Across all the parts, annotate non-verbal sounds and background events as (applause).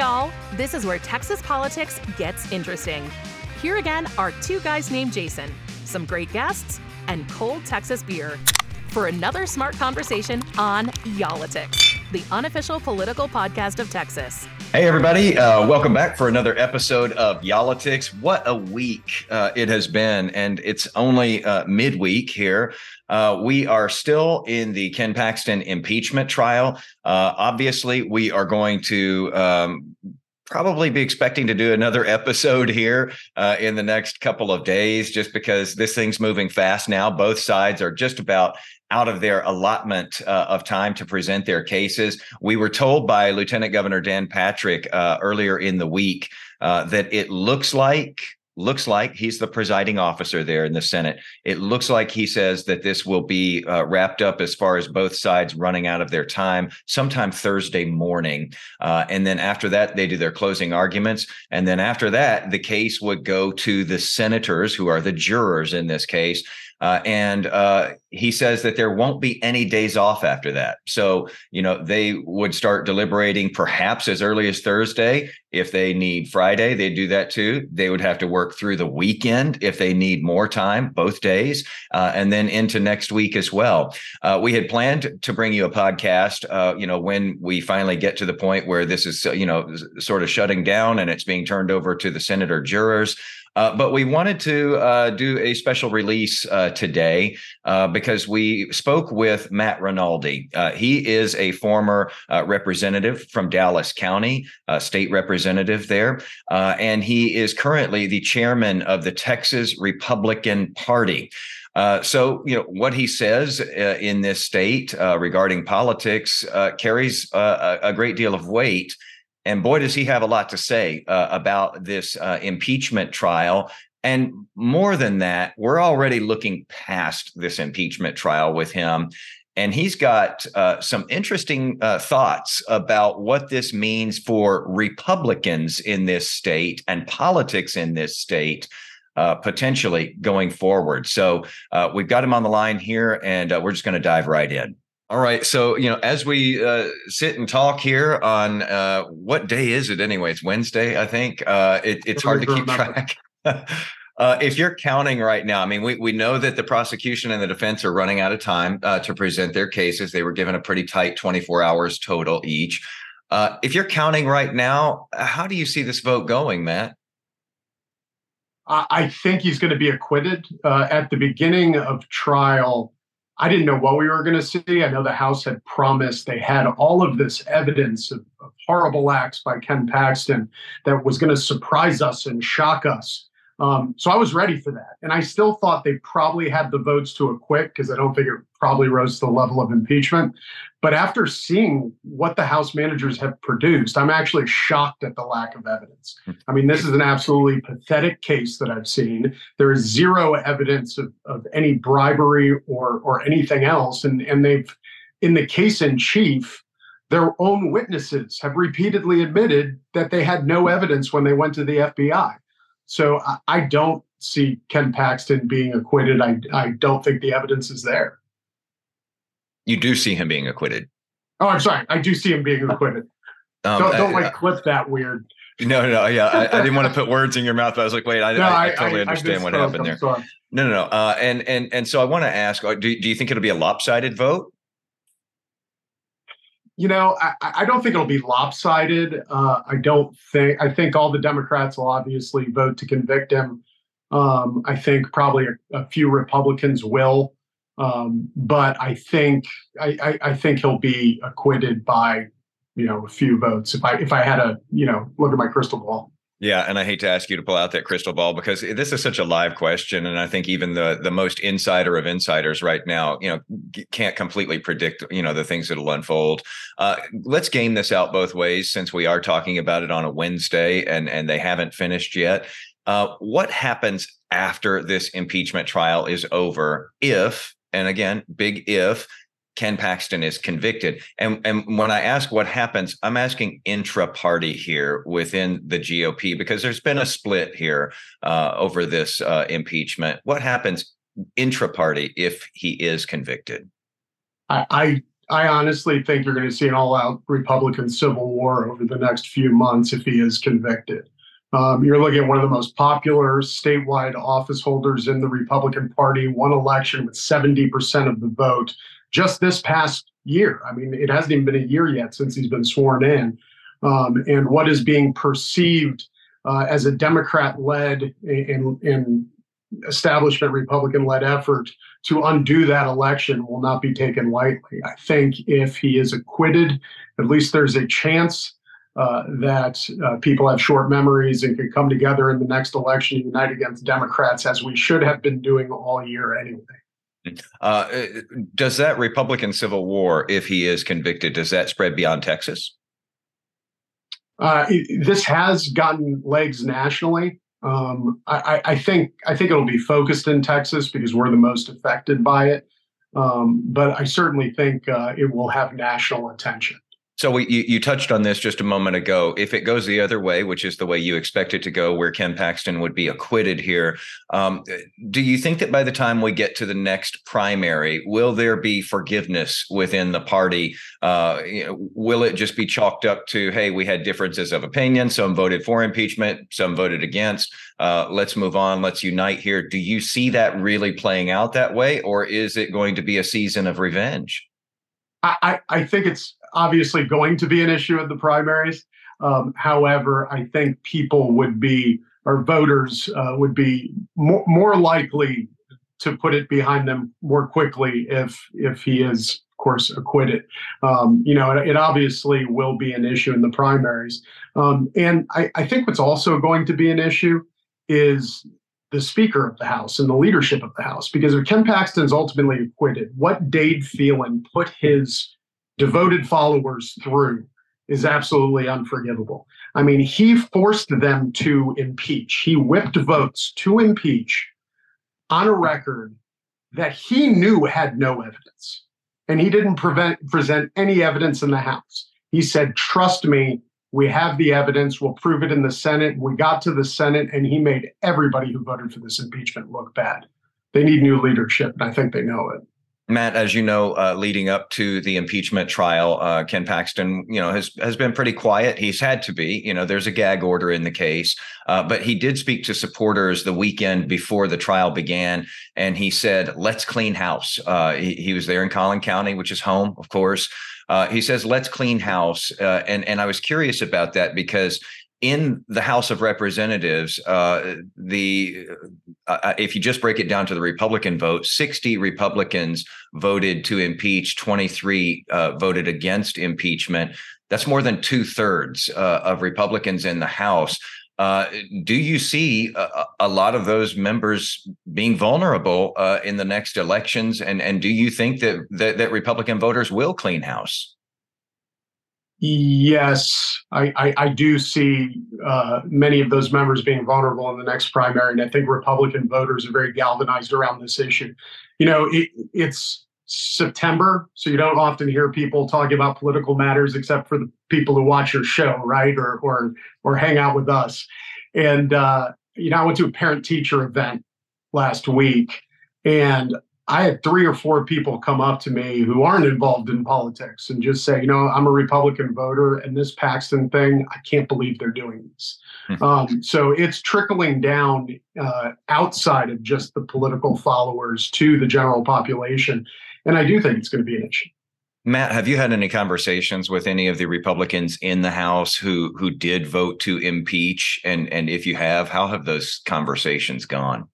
y'all. This is where Texas politics gets interesting. Here again are two guys named Jason, some great guests, and cold Texas beer for another smart conversation on Y'all-itics, the unofficial political podcast of Texas. Hey, everybody. Uh, welcome back for another episode of Y'all-itics. What a week uh, it has been. And it's only uh, midweek here. Uh, we are still in the Ken Paxton impeachment trial. Uh, obviously, we are going to um, probably be expecting to do another (laughs) episode here uh, in the next couple of days, just because this thing's moving fast now. Both sides are just about out of their allotment uh, of time to present their cases. We were told by Lieutenant Governor Dan Patrick uh, earlier in the week uh, that it looks like looks like he's the presiding officer there in the Senate. It looks like he says that this will be uh, wrapped up as far as both sides running out of their time sometime Thursday morning. Uh, and then after that, they do their closing arguments. And then after that, the case would go to the senators, who are the jurors in this case. Uh, and uh, he says that there won't be any days off after that. So, you know, they would start deliberating perhaps as early as Thursday. If they need Friday, they'd do that too. They would have to work through the weekend if they need more time, both days, uh, and then into next week as well. Uh, we had planned to bring you a podcast, uh, you know, when we finally get to the point where this is, you know, sort of shutting down and it's being turned over to the senator jurors. Uh, but we wanted to uh, do a special release uh, today uh, because we spoke with Matt Rinaldi. Uh, he is a former uh, representative from Dallas County, state representative there, and he is currently the chairman of the Texas Republican Party. Uh, so, you know, what he says uh, in this state uh, regarding politics carries a great deal of weight. And boy, does he have a lot to say uh, about this uh, impeachment trial. And more than that, we're already looking past this impeachment trial with him. And he's got uh, some interesting uh, thoughts about what this means for Republicans in this state and politics in this state. Uh, potentially going forward. So uh, we've got him on the line here, and we're just going to dive right in. All right. So, you know, as we uh, sit and talk here on uh, what day is it anyway? It's Wednesday, I think. Uh, it, it's hard to keep track. (laughs) Uh, if you're counting right now, I mean, we, we know that the prosecution and the defense are running out of time uh, to present their cases. They were given a pretty tight 24 hours total each. Uh, if you're counting right now, how do you see this vote going, Matt? I think he's going to be acquitted. at the beginning of trial, I didn't know what we were going to see. I know the House had promised they had all of this evidence of, of horrible acts by Ken Paxton that was going to surprise us and shock us. Um, so I was ready for that. And I still thought they probably had the votes to acquit because I don't think it probably rose to the level of impeachment. But after seeing what the House managers have produced, I'm actually shocked at the lack of evidence. I mean, this is an absolutely pathetic case that I've seen. There is zero evidence of, of any bribery or or anything else. And, and they've, in the case in chief, their own witnesses have repeatedly admitted that they had no evidence when they went to the FBI. So I, I don't see Ken Paxton being acquitted. I, I don't think the evidence is there. You do see him being acquitted. Oh, I'm sorry. I do see him being acquitted. Um, don't don't I, like clip that weird. No, no, yeah. I, I, didn't want to put words in your mouth. But I was like, wait, I, no, I, totally understand what happened there. No, no, no. Uh, and and and so I want to ask: uh, Do do you think it'll be a lopsided vote? You know, I, I, don't think it'll be lopsided. Uh, I don't think. I think all the Democrats will obviously vote to convict him. Um, I think probably a, a few Republicans will, um, but I think I, I, I, think he'll be acquitted by you know a few votes. If I if I had a you know look at my crystal ball. Yeah, and I hate to ask you to pull out that crystal ball because this is such a live question, and I think even the the most insider of insiders right now, you know, can't completely predict, you know, the things that'll unfold. Uh, let's game this out both ways, since we are talking about it on a Wednesday, and and they haven't finished yet. Uh, what happens after this impeachment trial is over if, and again, big if, Ken Paxton is convicted. And and when I ask what happens, I'm asking intra-party here within the GOP because there's been a split here uh, over this uh, impeachment. What happens intra-party if he is convicted? I, I I honestly think you're going to see an all-out Republican civil war over the next few months if he is convicted. Um, you're looking at one of the most popular statewide office holders in the Republican Party, won election with 70% of the vote just this past year. I mean, it hasn't even been a year yet since he's been sworn in. Um, and what is being perceived uh, as a Democrat led and, establishment Republican led effort to undo that election will not be taken lightly. I think if he is acquitted, at least there's a chance uh, that uh, people have short memories and can come together in the next election and unite against Democrats, as we should have been doing all year anyway. Uh, does that Republican Civil War, if he is convicted, does that spread beyond Texas? Uh, this has gotten legs nationally. Um, I, I, think I think it'll be focused in Texas because we're the most affected by it. Um, but I certainly think uh, it will have national attention. So we, you, you, touched on this just a moment ago. If it goes the other way, which is the way you expect it to go, where Ken Paxton would be acquitted here, um, do you think that by the time we get to the next primary, will there be forgiveness within the party? Uh, you know, will it just be chalked up to, hey, we had differences of opinion. Some voted for impeachment, some voted against. Uh, let's move on. Let's unite here. Do you see that really playing out that way, or is it going to be a season of revenge? I, I think it's obviously going to be an issue at the primaries. Um, however, I think people would be, or voters uh, would be more, more likely to put it behind them more quickly if if he is, of course, acquitted. Um, you know, it, it, obviously will be an issue in the primaries. Um, and I, I think what's also going to be an issue is the Speaker of the House and the leadership of the House. Because if Ken Paxton is ultimately acquitted, what Dade Phelan put his devoted followers through is absolutely unforgivable. I mean, he forced them to impeach. He whipped votes to impeach on a record that he knew had no evidence. And he didn't prevent, present any evidence in the House. He said, Trust me, we have the evidence. We'll prove it in the Senate. We got to the Senate, and he made everybody who voted for this impeachment look bad. They need new leadership, and I think they know it. Matt, as you know, uh, leading up to the impeachment trial, uh, Ken Paxton, you know, has has been pretty quiet. He's had to be. You know, there's a gag order in the case, uh, but he did speak to supporters the weekend before the trial began, and he said, "Let's clean house." Uh, he, he, was there in Collin County, which is home, of course. Uh, he says, "Let's clean house," uh, and and I was curious about that because in the House of Representatives, uh, the uh, uh, if you just break it down to the Republican vote, 60 Republicans voted to impeach, 23 uh, voted against impeachment. That's more than two thirds uh, of Republicans in the House. Uh, do you see a, a, lot of those members being vulnerable in the next elections, and and do you think that that, that Republican voters will clean house? Yes, I, I, I do see uh, many of those members being vulnerable in the next primary, and I think Republican voters are very galvanized around this issue. You know, it, it's September, so you don't often hear people talking about political matters except for the people who watch your show, right, or or or hang out with us. And uh, you know, I went to a parent-teacher event last week, and I had three or four people come up to me who aren't involved in politics and just say, you know, I'm a Republican voter, and this Paxton thing, I can't believe they're doing this. Hmm. um, so it's trickling down uh, outside of just the political followers to the general population. And I do think it's going to be an issue. Matt, have you had any conversations with any of the Republicans in the House who who did vote to impeach? And and if you have, how have those conversations gone?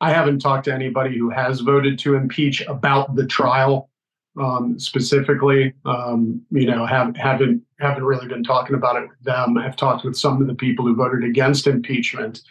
I haven't talked to anybody who has voted to impeach about the trial um, specifically. Um, you know, have, haven't haven't really been talking about it with them. I've talked with some of the people who voted against impeachment,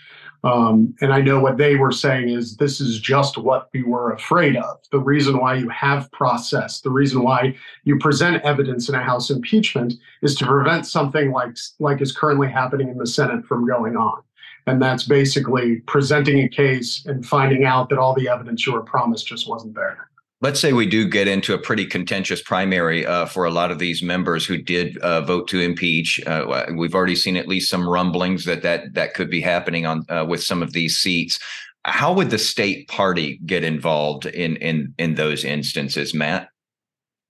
um, and I know what they were saying is this is just what we were afraid of. The reason why you have process, the reason why you present evidence in a House impeachment, is to prevent something like like is currently happening in the Senate from going on. And that's basically presenting a case and finding out that all the evidence you were promised just wasn't there. Let's say we do get into a pretty contentious primary uh, for a lot of these members who did uh, vote to impeach. Uh, we've already seen at least some rumblings that that that could be happening on uh, with some of these seats. How would the state party get involved in in in those instances, Matt?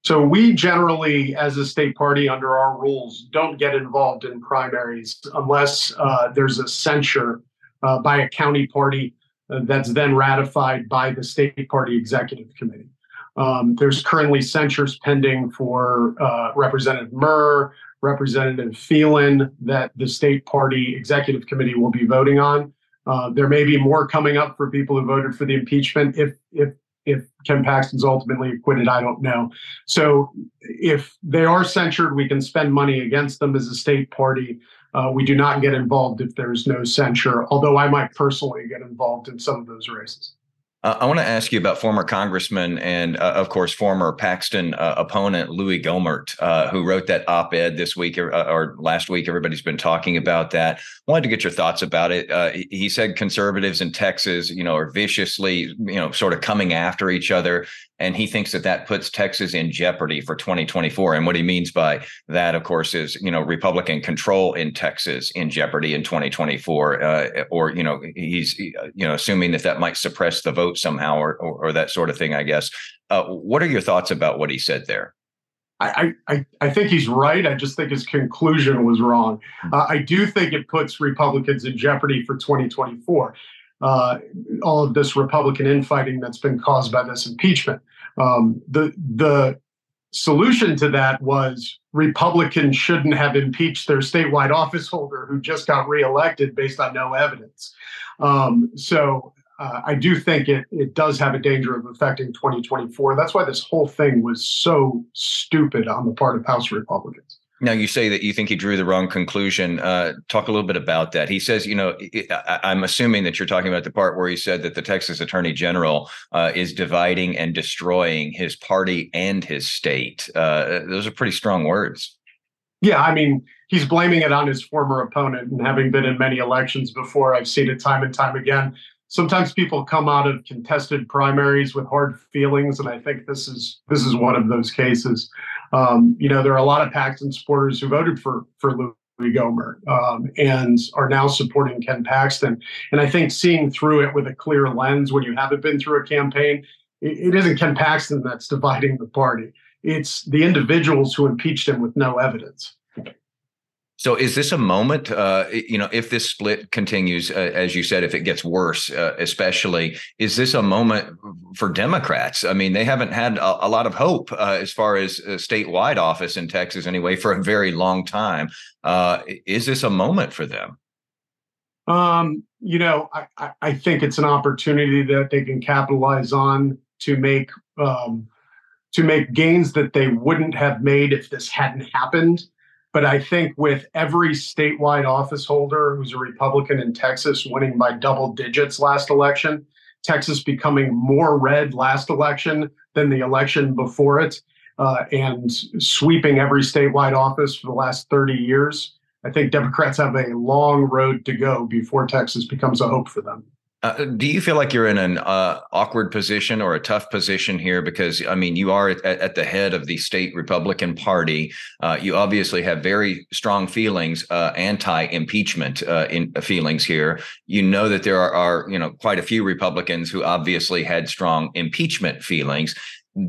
So we generally, as a state party under our rules, don't get involved in primaries unless uh, there's a censure uh, by a county party uh, that's then ratified by the state party executive committee. Um, there's currently censures pending for uh, Representative Murr, Representative Phelan that the state party executive committee will be voting on. Uh, there may be more coming up for people who voted for the impeachment if if if Ken Paxton's ultimately acquitted, I don't know. So if they are censured, we can spend money against them as a state party. Uh, we do not get involved if there's no censure, although I might personally get involved in some of those races. Uh, I want to ask you about former congressman and, uh, of course, former Paxton uh, opponent Louis Gohmert, uh, who wrote that op-ed this week or, uh, or, last week. Everybody's been talking about that. Wanted to get your thoughts about it. Uh, he said conservatives in Texas, you know, are viciously, you know, sort of coming after each other and he thinks that that puts Texas in jeopardy for 2024. And what he means by that, of course, is you know Republican control in Texas in jeopardy in 2024, uh, or you know he's you know assuming that that might suppress the vote somehow, or or, or that sort of thing. I guess. Uh, what are your thoughts about what he said there? I, I, I think he's right. I just think his conclusion was wrong. Hmm. Uh, I do think it puts Republicans in jeopardy for 2024 uh, all of this Republican infighting that's been caused by this impeachment. Um, the the solution to that was Republicans shouldn't have impeached their statewide office holder who just got reelected based on no evidence. Um, so uh, I do think it it does have a danger of affecting 2024. That's why this whole thing was so stupid on the part of House Republicans. Now you say that you think he drew the wrong conclusion. Uh, talk a little bit about that. He says, you know, I, am assuming that you're talking about the part where he said that the Texas Attorney General uh, is dividing and destroying his party and his state. Uh, those are pretty strong words. Yeah, I mean, he's blaming it on his former opponent, and having been in many elections before, I've seen it time and time again. Sometimes people come out of contested primaries with hard feelings, and I think this is this is one of those cases. Um, you know, there are a lot of Paxton supporters who voted for for Louis Gohmert um, and are now supporting Ken Paxton. And I think seeing through it with a clear lens when you haven't been through a campaign, it, it isn't Ken Paxton that's dividing the party. It's the individuals who impeached him with no evidence. So is this a moment, uh, you know, if this split continues, uh, as you said, if it gets worse, uh, especially, is this a moment for Democrats? I mean, they haven't had a, a lot of hope uh, as far as statewide office in Texas, anyway, for a very long time. Uh, is this a moment for them? Um, you know, I, I, think it's an opportunity that they can capitalize on to make um, to make gains that they wouldn't have made if this hadn't happened. But I think with every statewide office holder who's a Republican in Texas winning by double digits last election, Texas becoming more red last election than the election before it, uh, and sweeping every statewide office for the last 30 years, I think Democrats have a long road to go before Texas becomes a hope for them. Uh, do you feel like you're in an uh, awkward position or a tough position here? Because I mean, you are at, at the head of the state Republican Party. Uh, you obviously have very strong feelings, uh, anti-impeachment uh, in uh, feelings here. You know that there are, are, you know, quite a few Republicans who obviously had strong impeachment feelings.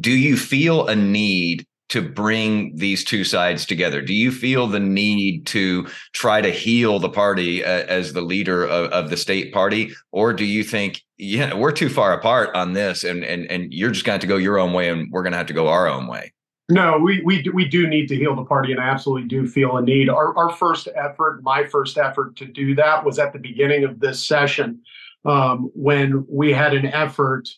Do you feel a need to bring these two sides together? Do you feel the need to try to heal the party uh, as the leader of, of, the state party, or do you think, yeah, we're too far apart on this, and and and you're just going to have to go your own way, and we're going to have to go our own way? No, we we do, we do need to heal the party, and I absolutely do feel a need. Our our first effort, my first effort to do that, was at the beginning of this session, um, when we had an effort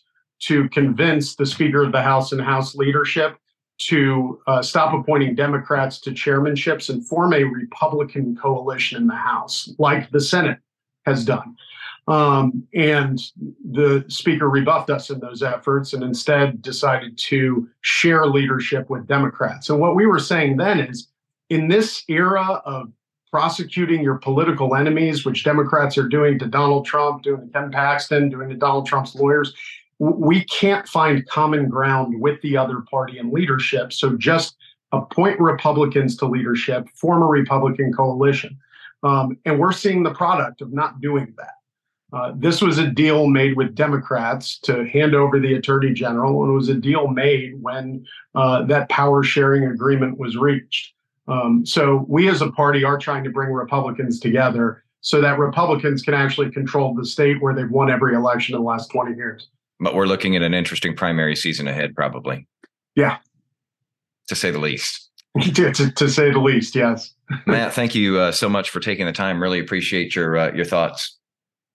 to convince the Speaker of the House and House leadership to uh, stop appointing Democrats to chairmanships and form a Republican coalition in the House, like the Senate has done. Um, and the speaker rebuffed us in those efforts and instead decided to share leadership with Democrats. And what we were saying then is in this era of prosecuting your political enemies, which Democrats are doing to Donald Trump, doing to Ken Paxton, doing to Donald Trump's lawyers, we can't find common ground with the other party in leadership. So just appoint Republicans to leadership, form a Republican coalition. Um, and we're seeing the product of not doing that. Uh, this was a deal made with Democrats to hand over the attorney general, and it was a deal made when uh, that power sharing agreement was reached. Um, so we as a party are trying to bring Republicans together so that Republicans can actually control the state where they've won every election in the last 20 years. But we're looking at an interesting primary season ahead, probably. Yeah. To say the least. (laughs) to, to, to, say the least, yes. (laughs) Matt, thank you uh, so much for taking the time. Really appreciate your uh, your thoughts.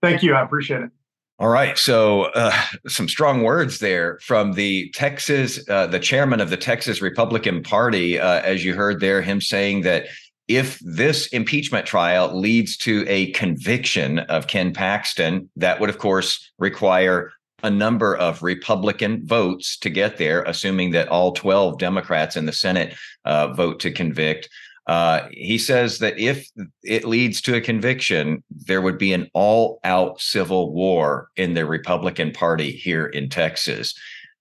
Thank you. I appreciate it. All right. So, uh, some strong words there from the Texas, uh, the chairman of the Texas Republican Party, uh, as you heard there, him saying that if this impeachment trial leads to a conviction of Ken Paxton, that would, of course, require a number of Republican votes to get there, assuming that all 12 Democrats in the Senate uh, vote to convict. Uh, he says that if it leads to a conviction, there would be an all out civil war in the Republican Party here in Texas.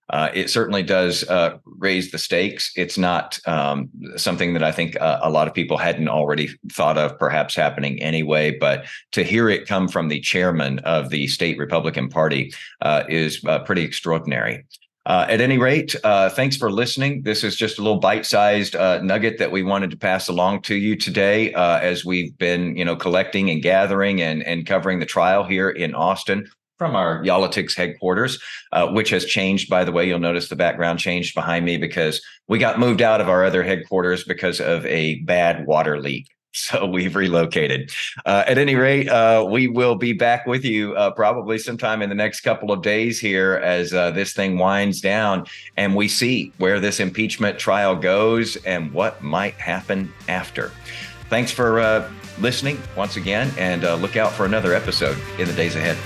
Uh, it certainly does uh, raise the stakes. It's not um, something that I think uh, a lot of people hadn't already thought of perhaps happening anyway. But to hear it come from the chairman of the state Republican Party uh, is uh, pretty extraordinary. Uh, at any rate, uh, thanks for listening. This is just a little bite-sized uh, nugget that we wanted to pass along to you today, uh, as we've been, you know, collecting and gathering and and covering the trial here in Austin from our Y'all-itics headquarters, uh, which has changed. By the way, you'll notice the background changed behind me because we got moved out of our other headquarters because of a bad water leak. (laughs) So we've relocated. Uh, at any rate, uh, we will be back with you uh, probably sometime in the next couple of days here as uh, this thing winds down and we see where this impeachment trial goes and what might happen after. Thanks for uh, listening once again and look out for another episode in the days ahead.